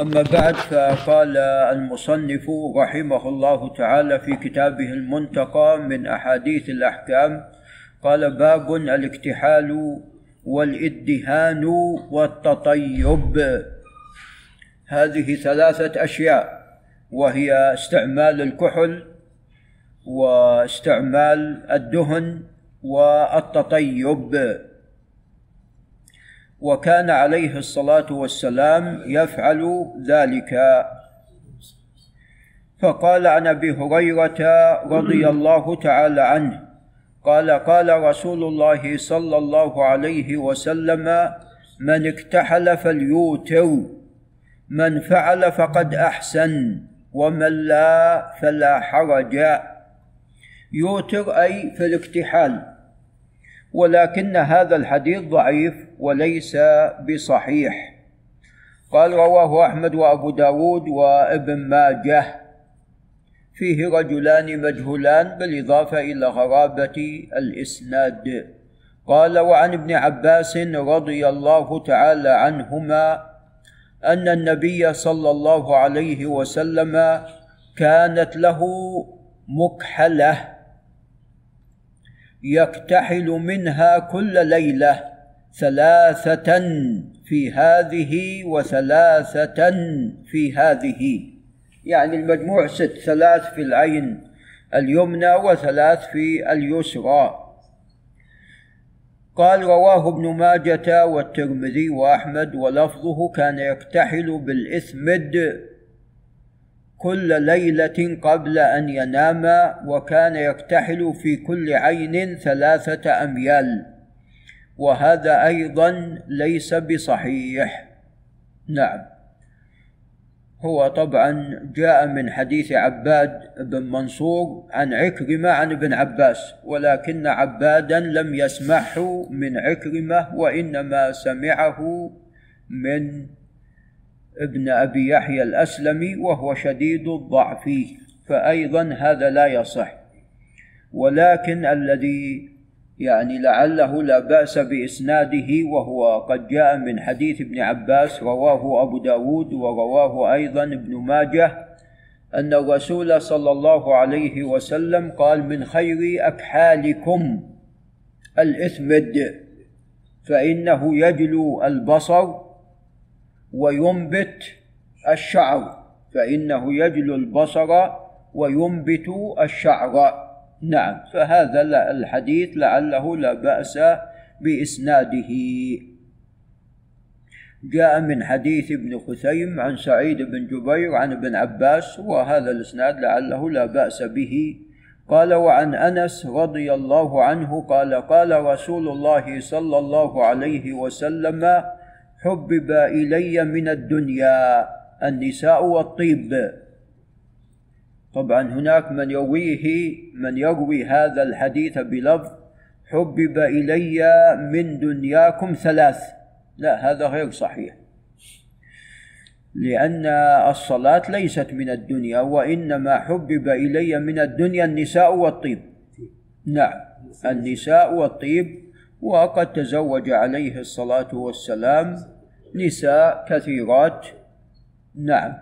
أما بعد فقال المصنف رحمه الله تعالى في كتابه المنتقى من أحاديث الأحكام قال باب الاكتحال والإدهان والتطيب. هذه ثلاثة أشياء وهي استعمال الكحل واستعمال الدهن والتطيب. وكان عليه الصلاة والسلام يفعل ذلك. فقال عن أبي هريرة رضي الله تعالى عنه قال قال رسول الله صلى الله عليه وسلم من اكتحل فليوتر من فعل فقد أحسن ومن لا فلا حرج. يوتر أي في الاكتحال. ولكن هذا الحديث ضعيف وليس بصحيح. قال رواه أحمد وأبو داود وابن ماجه فيه رجلان مجهولان بالإضافة إلى غرابة الإسناد. قال وعن ابن عباس رضي الله تعالى عنهما أن النبي صلى الله عليه وسلم كانت له مكحلة يكتحل منها كل ليلة ثلاثة في هذه وثلاثة في هذه. يعني المجموع ست ثلاث في العين اليمنى وثلاث في اليسرى. قال رواه ابن ماجة والترمذي وأحمد ولفظه كان يكتحل بالإثمد كل ليلة قبل أن ينام وكان يكتحل في كل عين ثلاثة أميال. وهذا أيضا ليس بصحيح. نعم. هو طبعا جاء من حديث عباد بن منصور عن عكرمة عن ابن عباس ولكن عبادا لم يسمعه من عكرمة وإنما سمعه من ابن أبي يحيى الأسلمي وهو شديد الضعف فايضا هذا لا يصح. ولكن الذي يعني لعله لا بأس بإسناده وهو قد جاء من حديث ابن عباس رواه أبو داود ورواه أيضا ابن ماجه أن الرسول صلى الله عليه وسلم قال من خير اكحالكم الإثمد فإنه يجلو البصر وينبت الشعر فإنه يجلو البصر وينبت الشعر. نعم فهذا الحديث لعله لا بأس بإسناده. جاء من حديث ابن خثيم عن سعيد بن جبير عن ابن عباس وهذا الإسناد لعله لا بأس به. قال وعن أنس رضي الله عنه قال قال رسول الله صلى الله عليه وسلم حبب إلي من الدنيا النساء والطيب طبعا هناك من يرويه من يروي هذا الحديث بلفظ حبب إلي من دنياكم ثلاث. لا هذا غير صحيح. لأن الصلاة ليست من الدنيا وإنما حبب إلي من الدنيا النساء والطيب نعم النساء والطيب وقد تزوج عليه الصلاة والسلام نساء كثيرات. نعم.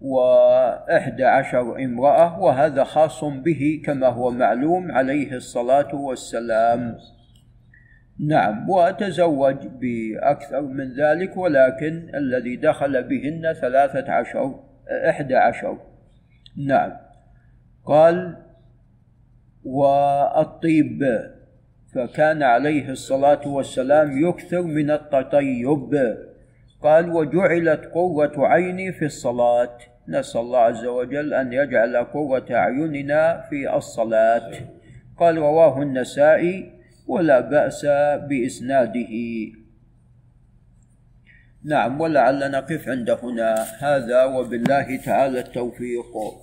وإحدى عشر امرأة وهذا خاص به كما هو معلوم عليه الصلاة والسلام. نعم. وتزوج بأكثر من ذلك ولكن الذي دخل بهن ثلاثة عشر إحدى عشر. نعم. قال والطيب. فكان عليه الصلاة والسلام يكثر من التطيب. قال وجعلت قرة عيني في الصلاة. نسأل الله عز وجل أن يجعل قرة أعيننا في الصلاة. قال رواه النسائي ولا بأس بإسناده. نعم ولعل نقف عند هنا. هذا وبالله تعالى التوفيق.